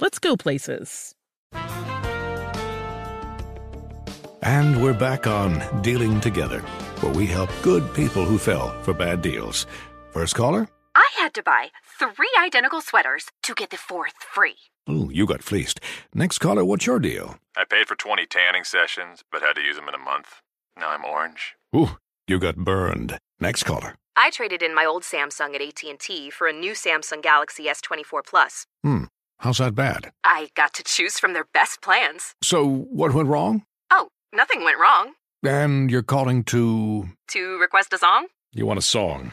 let's go places. And we're back on Dealing Together, where we help good people who fell for bad deals. First caller? I had to buy three identical sweaters to get the fourth free. Ooh, you got fleeced. Next caller, what's your deal? I paid for 20 tanning sessions, but had to use them in a month. Now I'm orange. Ooh, you got burned. Next caller. I traded in my old Samsung at AT&T for a new Samsung Galaxy S24 Plus. Hmm, how's that bad? I got to choose from their best plans. So, what went wrong? Oh, nothing went wrong. And you're calling to. To request a song? You want a song?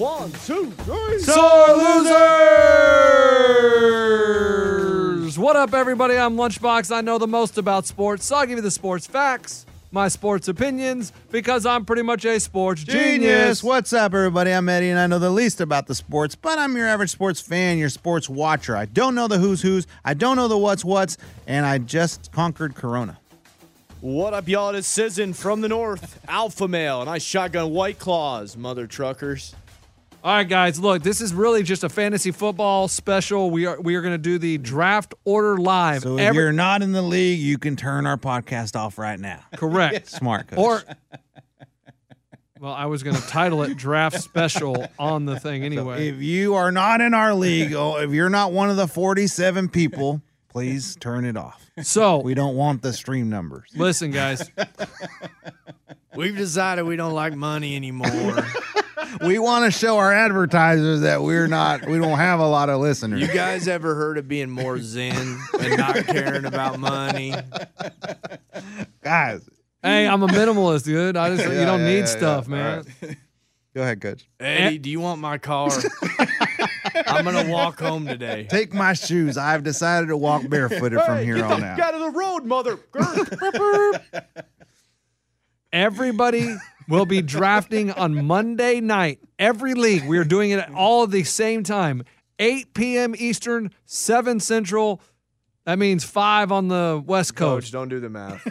One, two, three. Sore losers! What up, everybody? I'm Lunchbox. I know the most about sports, so I'll give you the sports facts, my sports opinions, because I'm pretty much a sports genius. Genius. What's up, everybody? I'm Eddie, and I know the least about the sports, but I'm your average sports fan, your sports watcher. I don't know the who's who's, I don't know the what's what's, and I just conquered Corona. What up, y'all? It's Sizzin from the north, Alpha Male, and I shotgun White Claws, mother truckers. All right, guys. Look, this is really just a fantasy football special. We are we are going to do the draft order live. So if Every- you're not in the league, you can turn our podcast off right now. correct. Smart, coach. Or, well, I was going to title it draft special on the thing anyway. if you are not in our league, oh, if you're not one of the 47 people, please turn it off. So We don't want the stream numbers. listen, guys. We've decided we don't like money anymore. We want to show our advertisers that we're not, we don't have a lot of listeners. you guys ever heard of being more zen and not caring about money? Guys, Hey, I'm a minimalist, dude. I just you don't yeah, need yeah, stuff, yeah. man. All go ahead, coach. Eddie, do you want my car? I'm gonna walk home today. Take my shoes. I've decided to walk barefooted from here on out. Get out of the road, mother. Everybody will be drafting on Monday night. Every league, we are doing it at all at the same time. 8 p.m. Eastern, 7 Central. That means 5 on the West Coach, Coast. don't do the math.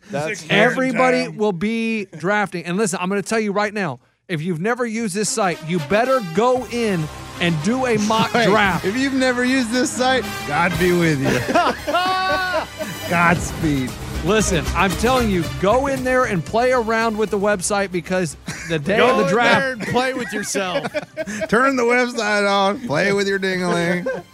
That's Everybody will be drafting. And listen, I'm going to tell you right now if you've never used this site, you better go in and do a mock Hey, draft. If you've never used this site, God be with you. Godspeed. Listen, I'm telling you, go in there and play around with the website because the day Go of the in draft. there and play with yourself. Turn the website on, play with your dingaling,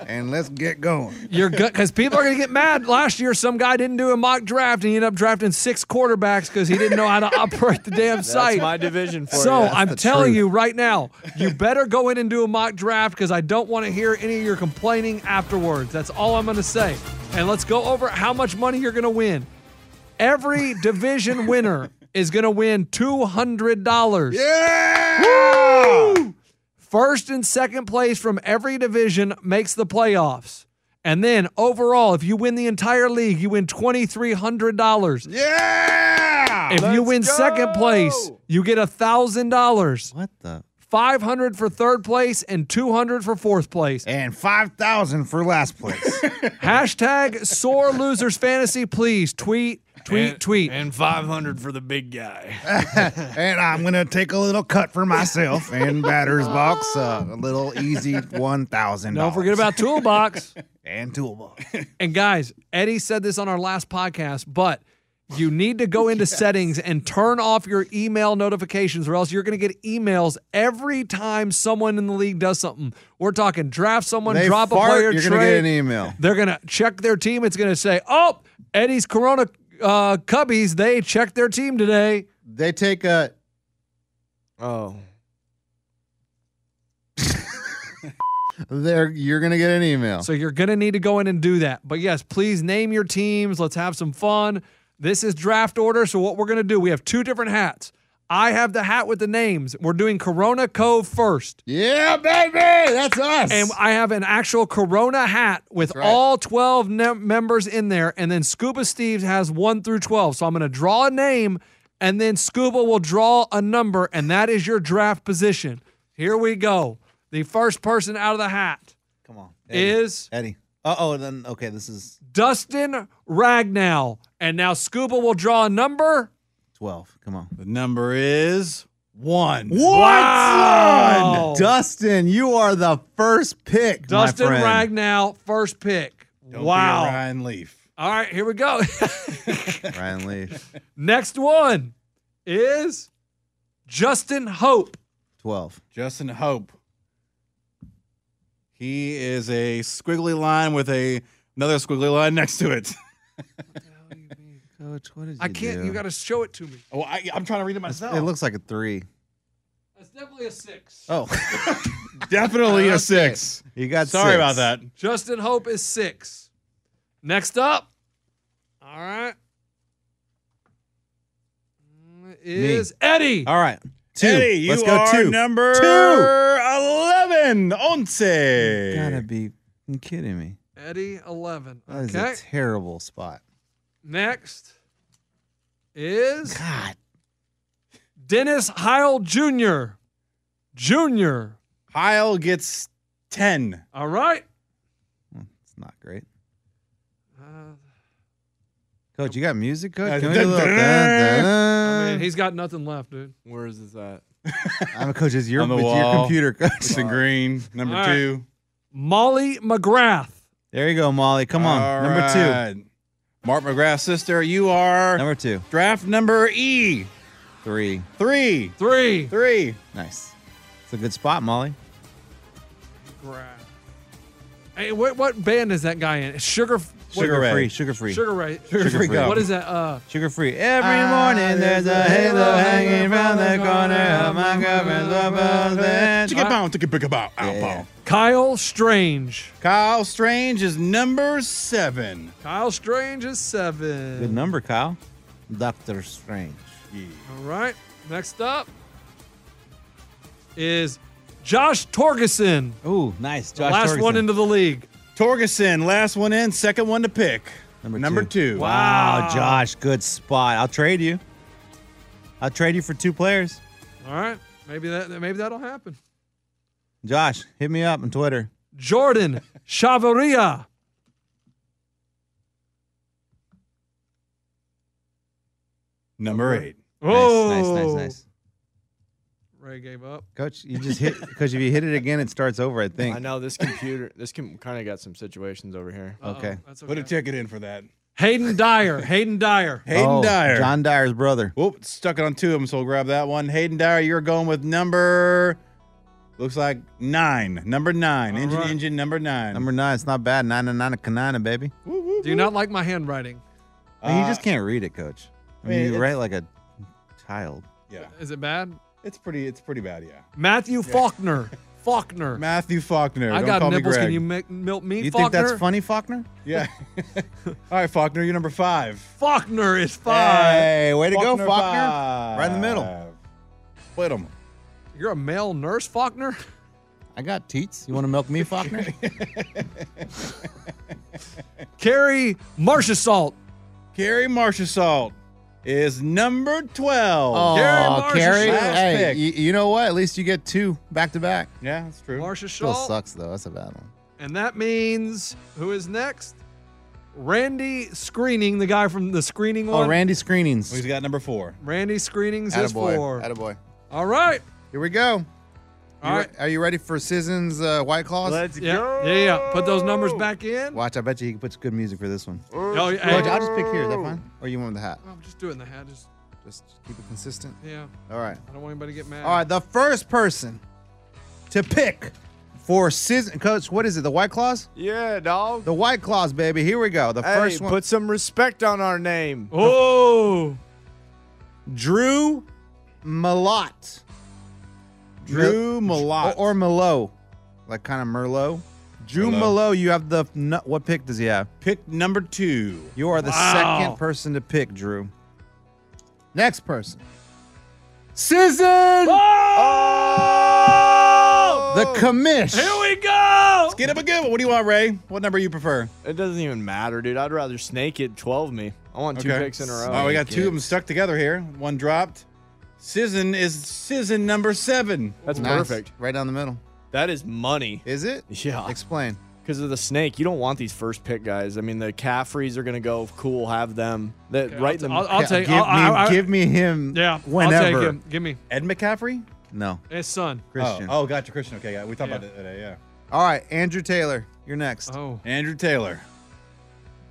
and let's get going. You're good because people are going to get mad. Last year, some guy didn't do a mock draft and he ended up drafting six quarterbacks because he didn't know how to operate the damn That's site. my division for so you. I'm telling truth. you right now, you better go in and do a mock draft because I don't want to hear any of your complaining afterwards. That's all I'm going to say. And let's go over how much money you're going to win. Every division winner is going to win $200. Yeah! Woo! First and second place from every division makes the playoffs. And then overall, if you win the entire league, you win $2,300. Yeah! If you Let's win second place, you get $1,000. What the? 500 for third place and 200 for fourth place. And 5,000 for last place. Hashtag sore losers fantasy. Please tweet, tweet, And- tweet. And 500 for the big guy. and I'm going to take a little cut for myself and batter's box, uh, a little easy $1,000. Don't forget about Toolbox. and toolbox. And guys, Eddie said this on our last podcast, but you need to go into settings and turn off your email notifications, or else you're going to get emails every time someone in the league does something. We're talking draft someone, They drop fart, a player, you're trade. gonna get an email. They're going to check their team. It's going to say, "Oh, Eddie's Corona uh, Cubbies. They checked their team today." They take a. Oh. There, you're gonna get an email. So you're going to need to go in and do that. But yes, please name your teams. Let's have some fun. This is draft order. So what we're going to do, we have two different hats. I have the hat with the names. We're doing Corona Cove first. Yeah, baby, that's us. And I have an actual Corona hat with all 12 ne- members in there. And then Scuba Steve has 1 through 12. So I'm going to draw a name, and then Scuba will draw a number, and that is your draft position. Here we go. The first person out of the hat Come on, is Eddie. Uh oh, then okay, this is Dustin Ragnall. And now Scuba will draw a number. 12. Come on. The number is one. What? Wow. Dustin, you are the first pick. Dustin my friend. Ragnall, first pick. Don't wow. Be a Ryan Leaf. All right, here we go. Ryan Leaf. Next one is Justin Hope. 12. Justin Hope. He is a squiggly line with a another squiggly line next to it. Coach, what did you I can't. do? You got to show it to me. Oh, I, I'm trying to read it myself. It looks like a three. That's definitely a six. Oh, definitely a six. you got Sorry six. about that. Justin Hope is six. Next up, all right, is Eddie. All right. Two. Eddie, you Let's go are two. number Two. 11. Once. You gotta be kidding me. Eddie, eleven. That is Okay. a terrible spot. Next is God. Dennis Heil Jr. Jr. Heil gets 10. All right. It's not great. Uh, Coach, you got music, Coach? Can we do a little dun, dun, I mean, he's got nothing left, dude. Where is this at? I'm a coach. It's your, On the it's your wall. computer, Coach. It's in green. Number All right. two. Molly McGrath. There you go, Molly. Come on. All number two. Mark McGrath's sister, you are Number two. draft number E. Three. Three. Three. Three. Nice. It's a good spot, Molly. McGrath. Hey, what what band is that guy in? Sugar. Sugar Ray. free. Sugar free. Sugar Ray. Sugar Free Gum. What is that? Uh, Sugar free. Every Ah, morning there's a halo hanging from the corner of my girlfriend's rubber band. Chicka bow, chicka bicka bow, ow, Yeah. bow. Kyle Strange. Kyle Strange is number seven. Kyle Strange is seven. Good number, Kyle. Doctor Strange. All right. Next up is Josh Torgeson. Ooh, nice. The Josh last one into the league. Torgeson, last one in, second one to pick. Number two. Wow, Wow. Josh, good spot. I'll trade you. I'll trade you for two players. All right. Maybe that maybe that'll happen. Josh, hit me up on Twitter. Jordan Chavaria. Number eight. Oh, Nice, nice, nice, oh. nice. Ray gave up. Coach, you just hit because if you hit it again, it starts over. I think. I know this computer. This can kind of got some situations over here. Uh-oh, Okay. That's Put a ticket in for that. Hayden Dyer. Hayden Dyer. Hayden Oh, Dyer. John Dyer's brother. Whoop, stuck it on two of them, so we'll grab that one. Hayden Dyer, you're going with number, looks like nine. Number nine. All engine, right. engine, number nine. Number nine. It's not bad. Nine and nine and kanana, baby. Do you not like my handwriting? I mean, you Uh, just can't read it, Coach. I mean, I mean, you write like a child. Yeah, Is it bad? It's pretty, it's pretty bad, yeah. Matthew Faulkner. Faulkner. Matthew Faulkner. I Don't got call nipples. Me Greg. Can you make, milk me, You Faulkner? think that's funny, Faulkner? Yeah. All right, Faulkner, you're number five. Faulkner is five. Hey, way to go, Faulkner. five. Right in the middle. Split them. You're a male nurse, Faulkner? I got teats. You want to milk me, Faulkner? Carrie Marshasalt. Carrie Marshasalt. Is number 12. Oh, Marshall Carrie. Hey, Pick. you, you know what? At least you get two back to back. Yeah, that's true. Marcia Still Shaw. sucks though. That's a bad one. And that means who is next? Randy Screening, the guy from the screening Oh, one. Randy Screenings. He's got number four. Randy Screenings is four. Attaboy. All right. Here we go. All You right. re- Are you ready for Seasons uh, White Claws? Let's Yeah, go. yeah, yeah. Put those numbers back in. Watch, I bet you he puts good music for this one. Oh, yeah, Coach, hey. I'll just pick here. Is that fine? Or you want the hat? I'm just doing the hat. Just Just keep it consistent. yeah. All right. I don't want anybody to get mad. All right. The first person to pick for Season, Coach, what is it? The White Claws? Yeah, dog. The White Claws, baby. Here we go. The Hey, first one. put some respect on our name. Oh, Drew Malott. Drew Malott. Or, or Malo. Like kind of Merlot. Drew Merlot. Malo, you have the. nu- What pick does he have? Pick number two. You are the Wow. second person to pick, Drew. Next person. Sizzin! Oh! The commish. here we go. Get him a good one. What do you want, Ray? What number you prefer? It doesn't even matter, dude. I'd rather snake it 12 me. I want two picks in a row. Oh, we got two of them stuck together here. One dropped. Sizzin is Sizzin number seven. That's Nice. perfect. Right down the middle. That is money. Is it? Yeah. Explain. Because of the snake, you don't want these first pick guys. I mean, the Caffreys are gonna go cool. Have them that Okay, right in the I'll, I'll Yeah, take. give, I'll, me, I, I, give me him Yeah, whenever. I'll take him. Give me Ed McCaffrey? No. his son. Christian. Oh, oh, gotcha, Christian. Okay, yeah, we talked Yeah. about it today. Yeah. All right, Andrew Taylor, you're next. Oh, Andrew Taylor.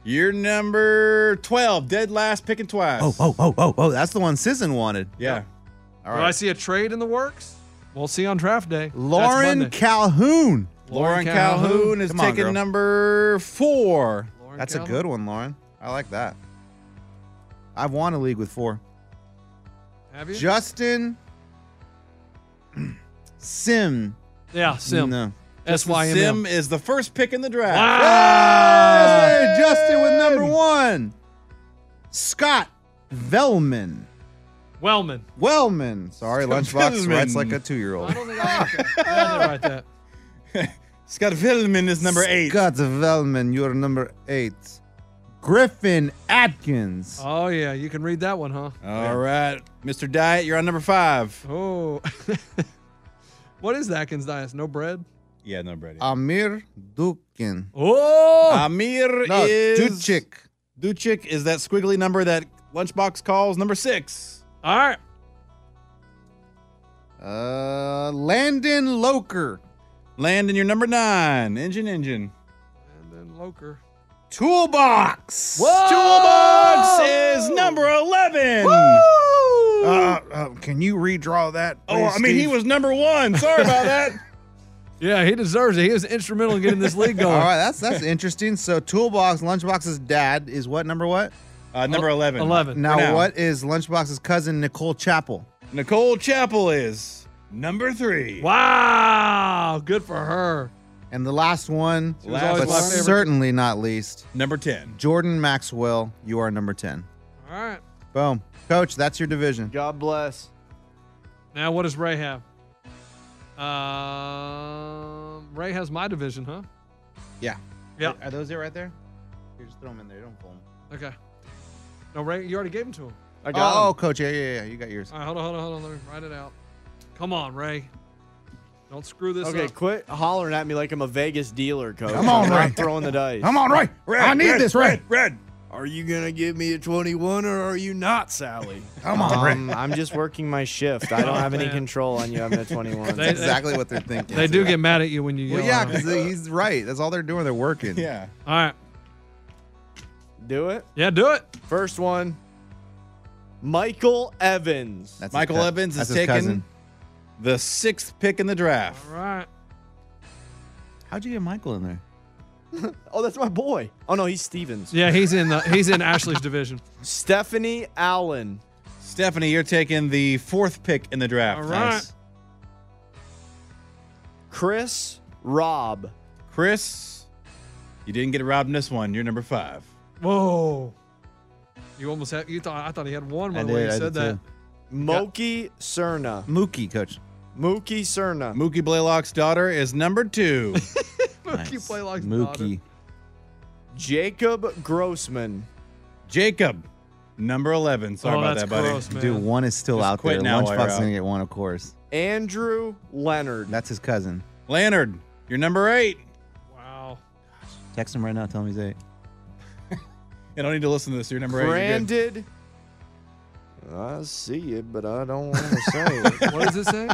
You're number 12, dead last, picking twice. oh, oh, oh, oh, oh. That's the one Sizzin wanted. Yeah. All do I see a trade in the works? We'll see on draft day. Lauren Calhoun. Lauren Calhoun is Come on, taking girl. number four. Lauren That's a good one, Lauren. I like that. I've won a league with four. Have you? Justin Sim. yeah, Sim. No. S Y M Sim is the first pick in the draft. Wow. Hey, Justin with number one. Scott Velman. Wellman. Wellman. Sorry, Lunchbox Velman. writes like a two year old. I old. don't think I like that. I didn't write that. Scott Villman is number eight. Scott Wellman, you're number eight. Griffin Atkins. Oh yeah, you can read that one, huh? All right. Mr. Diet, you're on number five. Oh. what is the Atkins diet? No bread? Yeah, no bread. Amir Dukin. Oh. Amir No, is. Duchik. Duchik is that squiggly number that Lunchbox calls number six. All right. Uh, Landon Loker. Landon, you're number nine. Engine, engine. And then Loker. Toolbox. Toolbox is number 11. Uh, uh, can you redraw that? Oh, please, I mean, he was number one. Sorry about that. Yeah, he deserves it. He was instrumental in getting this league going. All right, that's that's interesting. So, Toolbox, Lunchbox's dad is what number what? Uh, number 11. 11. Now, now. what is Lunchbox's cousin Nicole Chapel? Nicole Chapel is number three. Wow. Good for her. And the last one, Last but my certainly not least, Number 10. Jordan Maxwell. You are number ten. All right. Boom, Coach. That's your division. God bless. Now, what does Ray have? Um, Ray has my division, huh? Yeah. Yeah. Are those it right there? You just throw them in there. You don't pull them. Okay. No, Ray, you already gave them to him. I got Oh, him. Coach. Yeah, yeah, yeah. You got yours. All right, hold on, hold on, hold on. Let me write it out. Come on, Ray. Don't screw this up. Okay, up. quit hollering at me like I'm a Vegas dealer, coach. Come on, I'm not Ray. throwing the dice. Come on, Ray. Red, I need this, Ray. Red. Are you gonna give me a 21 or are you not, Sally? Come on, Ray. Um, I'm just working my shift. I don't have any man. control on you having a 21. That's exactly what they're thinking. They do get mad at you when you Well, yeah, because he's right. That's all they're doing. They're working. Yeah. All right. Do it. Yeah, do it. First one. Michael Evans. That's his Michael cou- Evans that's is his taking cousin. the sixth pick in the draft. All right. How'd you get Michael in there? oh, that's my boy. Oh no, he's Stevens. Yeah, he's in the he's in Ashley's division. Stephanie Allen. Stephanie, you're taking the fourth pick in the draft. All right. Nice. Chris Robb. Chris, you didn't get robbed in this one. You're number five. Whoa. You almost had you thought I thought he had one I by the way did, you I said did that. too. Moki Cerna. Mookie, coach. Mookie Cerna. Mookie Blaylock's daughter is number two. Mookie Blaylock's daughter. Mookie. Jacob Grossman. Jacob, Number 11. Sorry Oh, about that's that, buddy. gross, man. Dude, one is still Just out quit there. now while Lunchbox you're is out. gonna get one, of course. Andrew Leonard. That's his cousin. Leonard, you're number eight. Wow. Text him right now. Tell him he's eight. You don't need to listen to this. You're number eight. Branded. I see it, but I don't want to say it. What does it say?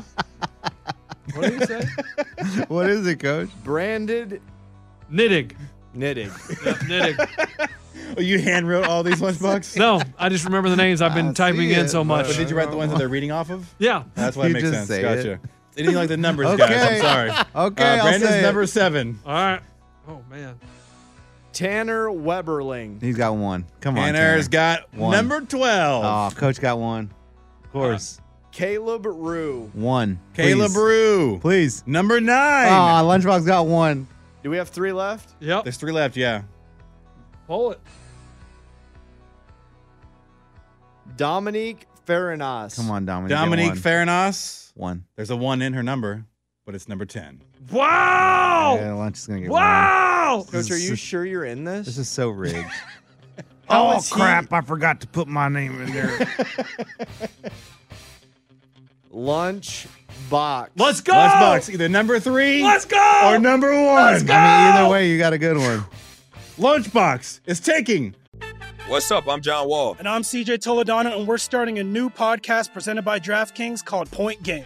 What did he say? what is it, Coach? Branded Knitting. knitting. Yep, Nittig. Oh, you hand wrote all these ones, lunchbox? No, I just remember the names. I've been I typing in it, so much. But did you write the ones that they're reading off of? Yeah. That's why it You makes just sense. say Gotcha. it. They didn't like the numbers, Okay. guys. I'm sorry. Okay, Uh, I'll Brandon's say it. number seven. All right. Oh man. Tanner Weberling. He's got one. Come on, Tanner's Tanner. got One. number 12. Oh, Coach got one. Of course, Caleb Rue. one. Caleb Please. Rue. Please. Number nine. Oh, Lunchbox got one. Do we have three left? Yep. There's three left, yeah. Pull it. Dominique Farinas. Come on, Dominique. get Dominique one. Farinas. One. There's a one in her number, but it's number 10. Wow. Yeah, Lunch is gonna get one. Wow. Coach, are you sure you're in this? This is so rigged. Oh is oh, he- crap! I forgot to put my name in there. Lunch box. Let's go. Lunchbox, either number three Let's go. or number one. I mean, either way, you got a good one. Lunchbox is taking. What's up? I'm John Wall. And I'm CJ Toledano, and we're starting a new podcast presented by DraftKings called Point Game.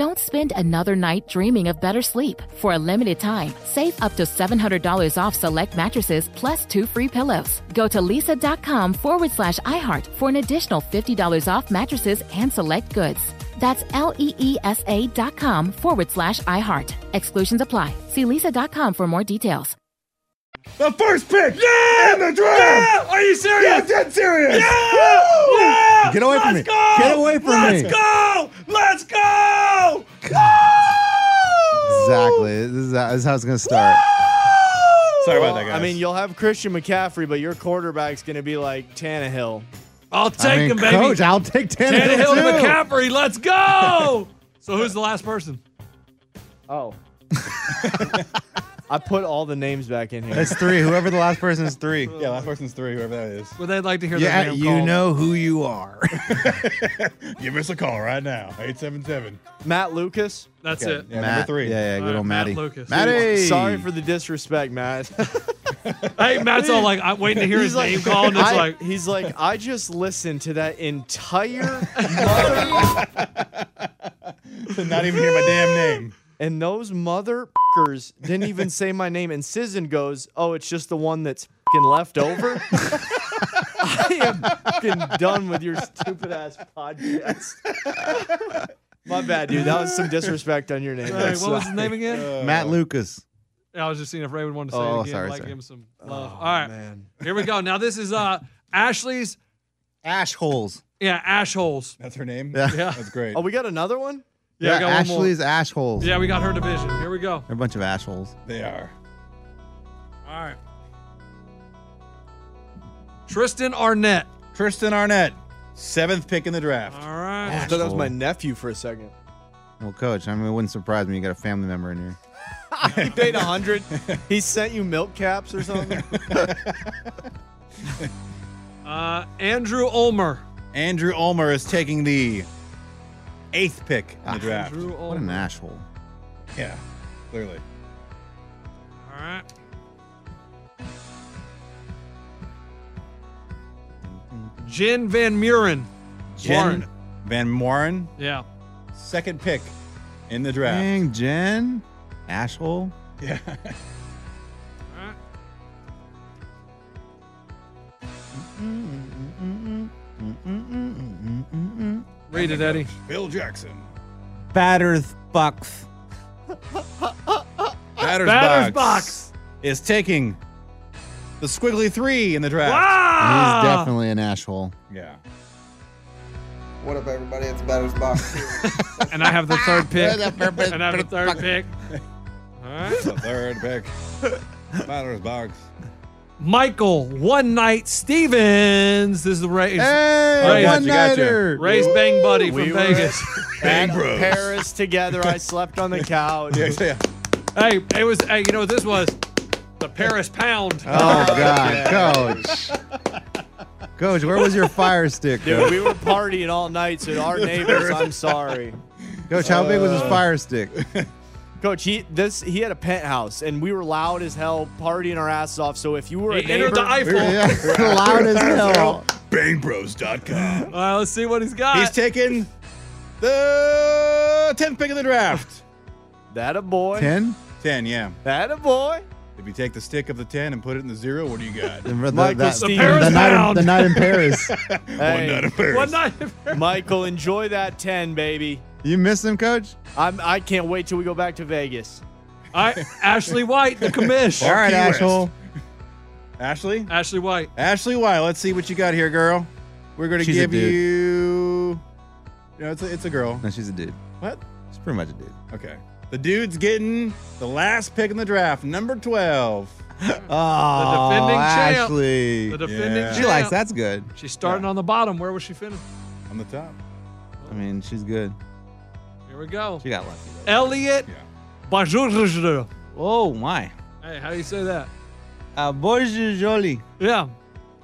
Don't spend another night dreaming of better sleep. For a limited time, save up to $700 off select mattresses plus two free pillows. Go to leesa.com forward slash iHeart for an additional $50 off mattresses and select goods. That's L E E S A dot com forward slash iHeart. Exclusions apply. See leesa.com for more details. The first pick Yeah! in the draft. Yeah! Are you serious? Yeah, dead serious. Yeah! Yeah! Get away from Let's me. Go! Get away from me. Let's go! Let's go! Exactly. This is, how- this is how it's gonna start. Sorry about that, guys. I mean, you'll have Christian McCaffrey, but your quarterback's going to be like Tannehill. I'll take I mean, him, baby. Coach, I'll take Tannehill, Tannehill to too. McCaffrey. Let's go. so who's the last person? Oh. I put all the names back in here. That's three. Whoever the last person is three. Yeah, last person's three, whoever that is. Well, they'd like to hear Yeah, their name you called? know who you are. Give us a call right now. 877. Matt Lucas. That's Okay, it. Yeah, Matt. number three. Yeah, yeah, good All right, old Matt Matty. Lucas. Matty. Sorry for the disrespect, Matt. Hey, Matt's all like, I'm waiting to hear his name called. And it's I- like, he's like, I just listened to that entire To not even hear my damn name. And those motherfuckers didn't even say my name. And Sizzin goes, "Oh, it's just the one that's fucking left over." I am fucking done with your stupid ass podcast. My bad, dude. That was some disrespect on your name. all right, what was his name again? Matt Lucas. I was just seeing if Raymond wanted to say Oh, it again. sorry, like, sorry. give him some Oh, love. all right, man. here we go. Now this is uh Ashley's. Ash holes. Yeah, ash holes. That's her name? Yeah. Yeah, That's great. Oh, we got another one. Yeah. I got one more. Ashley's ash holes. Yeah, we got her division. Here we go. They're a bunch of ash holes. They are. All right. Tristan Arnett. Tristan Arnett, seventh pick in the draft. All right. I thought that was my nephew for a second. Well, coach, I mean, it wouldn't surprise me. You got a family member in here. he paid a hundred. He sent you milk caps or something. Uh, Andrew Ulmer. Andrew Ulmer is taking the eighth pick in the ah, draft. Andrew What an asshole. Yeah, clearly. All right. Jen Van Muren. Jen Warren. Van Moren, Yeah. second pick in the draft. Dang, Jen. Ash hole. Yeah. Read it, Eddie. Bill Jackson. Batters Bucks. Batter's, Batter's box, box. is taking the squiggly three in the draft. Wow. He's definitely an ash hole. Yeah. What up, everybody? It's Batter's Box. And I have the third pick. and I have the third pick. All right. The third pick. Batter's box. Michael One Night Stevens. This is the Rays. Hey, Rays, one you, got nighter. Rays Bang Buddy from We were Vegas. Bang Bros. Paris together. I slept on the couch. Yeah, yeah. hey, it was. Hey, you know what this was? The Paris Pound. Oh, God, coach. Coach, where was your fire stick, Dude, coach? we were partying all night, so our neighbors, I'm sorry. Coach, how big was his Uh, fire stick? Coach, he this he had a penthouse and we were loud as hell, partying our asses off. So if you were a He entered neighbor, the Eiffel. Yeah, loud as hell. Bangbros.com. All right, let's see what he's got. He's taking the 10th pick in the draft. that a boy, 10? 10, yeah. that a boy. If you take the stick of the 10 and put it in the zero, what do you got? The, the, Michael that- Stevens. the Paris night in, Pound. the night in Paris. Hey, One night of Paris. One night. Michael, enjoy that ten, baby. You miss him, coach? I'm I can't wait till we go back to Vegas. All right, Ashley White, the commish. All right, Key asshole. Ashley? Ashley White. Ashley White. Let's see what you got here, girl. We're going to She's a give dude. you. No, it's a, it's a girl. No, she's a dude. What? She's pretty much a dude. Okay. The dude's getting the last pick in the draft, number 12. Oh, defending champ. Ashley. The defending Yeah. she champ. likes that's good. She's starting on the bottom. Where was she finishing? On the top. I mean, she's good. Here we go. She got lucky. Though. Elliot Yeah. Bajurjuru. Oh my. Hey, how do you say that? Uh, Bonjour, Jolie. Yeah.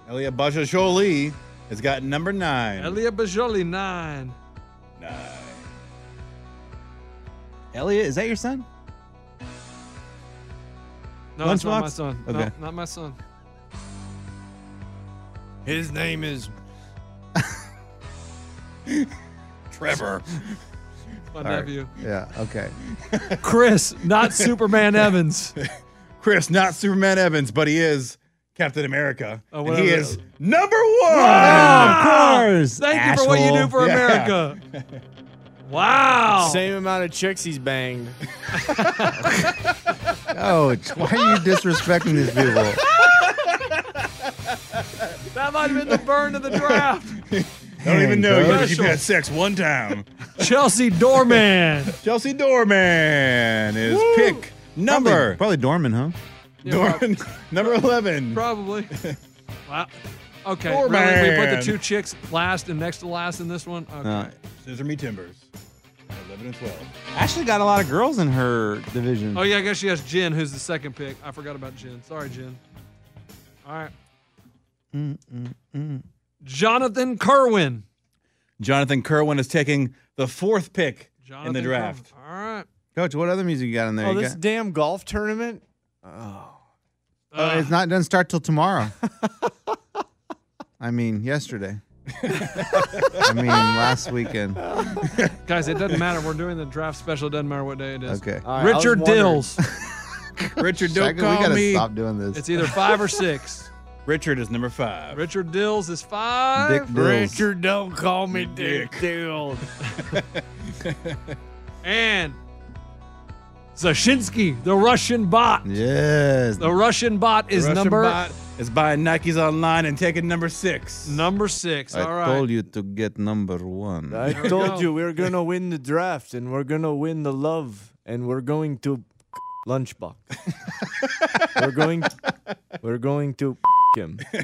Elia Baja Jolie has got number nine. Elliot Bajoli, nine. Nine. Elliot, is that your son? No, that's not my son. Okay. No, not my son. His name is Trevor. My All right. nephew. Yeah. Okay. Chris, not Superman Evans. Chris, not Superman Evans, but he is Captain America. Oh, and he that is is. number one. Ah, of course. Thank you for what you do for Yeah. America. Wow. same amount of chicks he's banged. Coach, why are you disrespecting these people? That might have been the burn of the draft. I don't even know you. You've had sex one time. Chelsea Dorman. Chelsea Dorman is pick number Probably, probably Dorman, huh? Yeah, Dorman, number eleven. probably. Wow. Okay, Poor really? We put the two chicks last and next to last in this one. Okay. Uh, Scissor me timbers. 11 and 12. Ashley got a lot of girls in her division. Oh yeah, I guess she has Jen, who's the second pick. I forgot about Jen. Sorry, Jen. All right, Mm, mm, mm. Jonathan Kerwin. Jonathan Kerwin is taking the fourth pick in the draft. Kerwin. All right. Coach, what other music you got in there? Oh, You this got- damn golf tournament. Oh, Oh, it's not doesn't start till tomorrow. I mean, yesterday. I mean, last weekend. Guys, it doesn't matter. We're doing the draft special. It doesn't matter what day it is. Okay. All right, I was Richard Dills. Richard, don't Shaka, we gotta me. stop doing this. It's either five or six. Richard is number five. Richard Dills is five. Dick Dills. Richard, don't call me Dick Dills. And Zashinsky, the Russian bot. Yes. The Russian bot is Russian number bot is buying Nikes online and taking number six. number six. I All right. told you to get number one. I told you we're gonna win the draft and we're gonna win the love and we're going to lunchbox. we're going. We're going to him.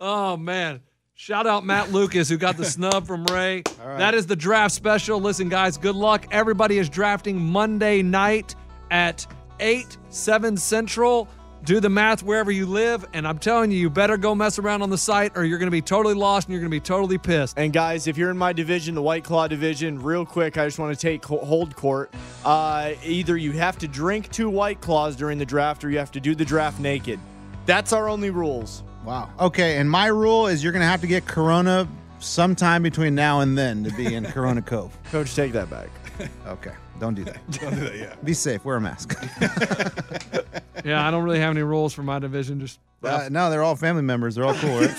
Oh man. Shout out Matt Lucas who got the snub from Ray. That is the draft special. Listen, guys, good luck. Everybody is drafting Monday night at 8, 7 Central. Do the math wherever you live. And I'm telling you, you better go mess around on the site or you're going to be totally lost and you're going to be totally pissed. And guys, if you're in my division, the White Claw division, real quick, I just want to take hold court. Uh, either you have to drink two White Claws during the draft, or you have to do the draft naked. That's our only rules. Wow. Okay, and my rule is you're gonna have to get Corona sometime between now and then to be in Corona Cove. Coach, take that back. Okay, don't do that. Don't do that, yeah. Be safe. Wear a mask. Yeah, I don't really have any rules for my division. Just Uh, no, they're all family members. They're all cool. Right? See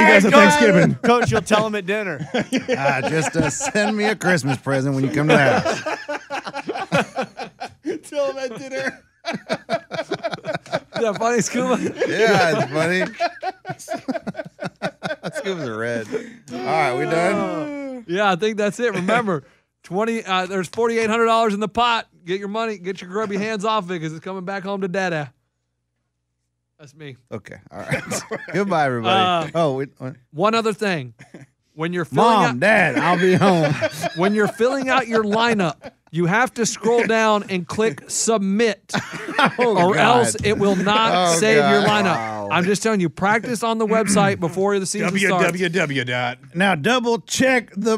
you guys at Thanksgiving. Coach, you'll tell him at dinner. uh, just uh, send me a Christmas present when you come to the house. Tell him at dinner. that funny, Scuba? Yeah, it's funny. Scuba's red. All right, we done? Yeah, I think that's it. Remember, twenty. Uh, there's forty eight hundred dollars in the pot. Get your money. Get your grubby hands off it because it's coming back home to Dada. That's me. Okay. All right. Goodbye, everybody. Uh, oh, wait, what? One other thing, when you're filling Mom, out, Dad, I'll be home. when you're filling out your lineup, you have to scroll down and click submit, or God. else it will not Oh, save your God. lineup. Wow. I'm just telling you, practice on the website before the season starts. www dot. Now double check the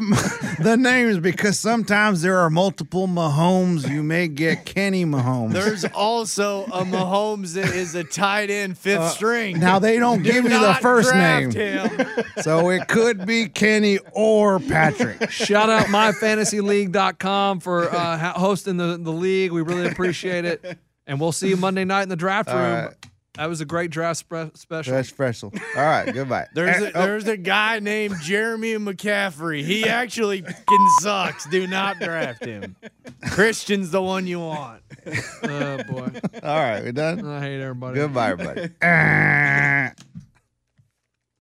the names because sometimes there are multiple Mahomes. You may get Kenny Mahomes. There's also a Mahomes that is a tight end fifth string. Uh, now they don't Do give you the first name. him. so it could be Kenny or Patrick. Shout out myfantasyleague.com for uh, ha- hosting the, the league. We really appreciate it. And we'll see you Monday night in the draft room. right. That was a great draft spe- special. Fresh special. All right, goodbye. There's a, Eh, oh, there's a guy named Jeremy McCaffrey. He actually fucking sucks. Do not draft him. Christian's the one you want. Oh, boy. all right, we done. I hate everybody. Goodbye, everybody.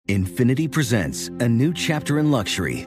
Infiniti presents a new chapter in luxury,